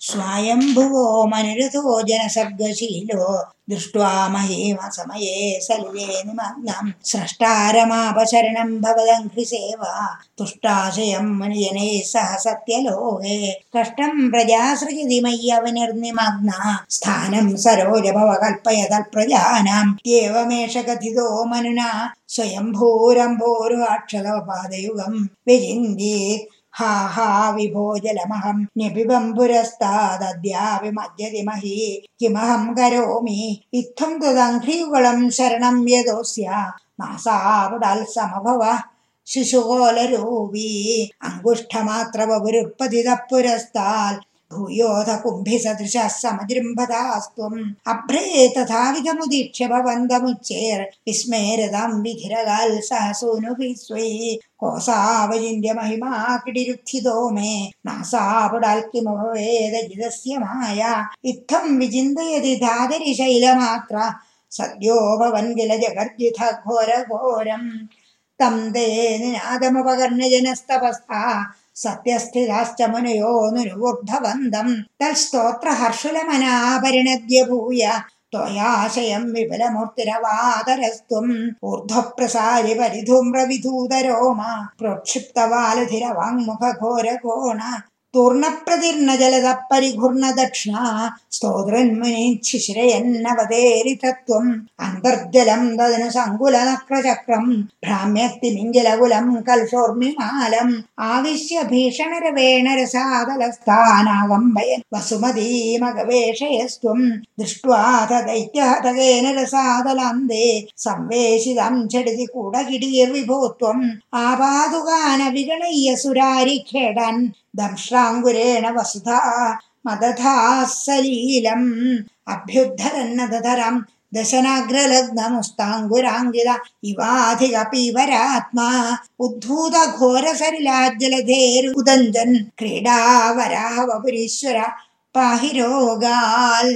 स्वायम्भुवो मनिरथो जनसर्गशीलो दृष्ट्वा महीमसमये सलिले निमग्नम् स्रष्टारमापशरणम् भवदङ्घ्रिसेवा तुष्टाशयम् मनिजने सह सत्यलोके। कष्टम् प्रजासृजति मय्यवनिर्निमग्ना। स्थानम् सरोज भव एवमेष कथितो मनुना। स्वयम्भूरम्भोरुहाक्षलपादयुगम् विचिन्त्येत् हा हा विभोजलमहं न्यपिबं पुरस्तादद्यापि मज्जति मही किमहं करोमि? इत्थं तदङ्घ्रियुगलं शरणं यदोऽस्य। नासापुडल्समभव शिशुकोलरूपी अङ्गुष्ठमात्रवपुरुत्पतितः पुरस्ताल् ഭൂയോധകുംഭിസദൃശ സമജൃംഭതാസ്ത്വം അഭ്രേ തഥാവിധമുദീക്ഷ്യ ഭവന്തമുച്ചേർ. വിസ്മേരതാം വിധിരകാൽ സഹസൂനുഭി സ്വൈ. കോസാവചിന്യ മഹിമാ കിടിരുദ്ധിതോ മേ. നാസാപുടാൽക്കിമോവേദജിതസ്യ മായ. ഇത്തം വിചിന്തയതി ധാതരിശൈലമാത്ര സദ്യോ ഭവൻ കില ജഗർജിത ഘോര ഘോരം തം തേ നിനാദമുപകർണജനസ്തപസ്ഥ तं ते निनादमुपकर्णजनस्तपस्था सत्यस्थिताश्च मुनयो नुरुवुर्धवन्दम् तल्स्तोत्रहर्षुलमना परिणद्य भूय त्वयाशयम् विपुलमूर्तिरवादरस्त्वम् ऊर्ध्वप्रसारि परिधूम्रविधूतरोमा प्रोक्षिप्तवालधिरवाङ्मुखघोरघोण തൂർണപ്രതിർണജലതപ്പരിഘൂർണ ദക്ഷിണ സ്തോത്രന്മുനിശ്ശിശ്രയന്നവതേരിതത്വം അന്തർജലം തതിനു സങ്കുലനക്രചക്രം. ഭ്രാമ്യത്തിമിഞ്ചലകുലം കൽഷോർമിമാലം. ആവിശ്യ ഭീഷണരവേണരസാതലസ്ഥാനാകംബയൻ വസുമതീമകവേഷയസ്ത്വം. ദൃഷ്ട്വാ തൈത്യഹതകേന രസാതലാന്തേ സംവേശിതം ചടിതി കൂടകിടീർവിഭോത്വം. ആപാതുകാന വിഗണയ്യ സുരാരിഖേടൻ ദംഷ്രാ दंश्राङ्गुरेण वसुधा मदधाः सलीलम् अभ्युद्धरन्नदधरम् दशनाग्रलग्नमुस्ताङ्गुराङ्गिद इवाधिकपीवरात्मा उद्धूतघोरसलिलाज्जलधेरुदञ्जन् क्रीडावरावपुरीश्वर पाहि रोगाल्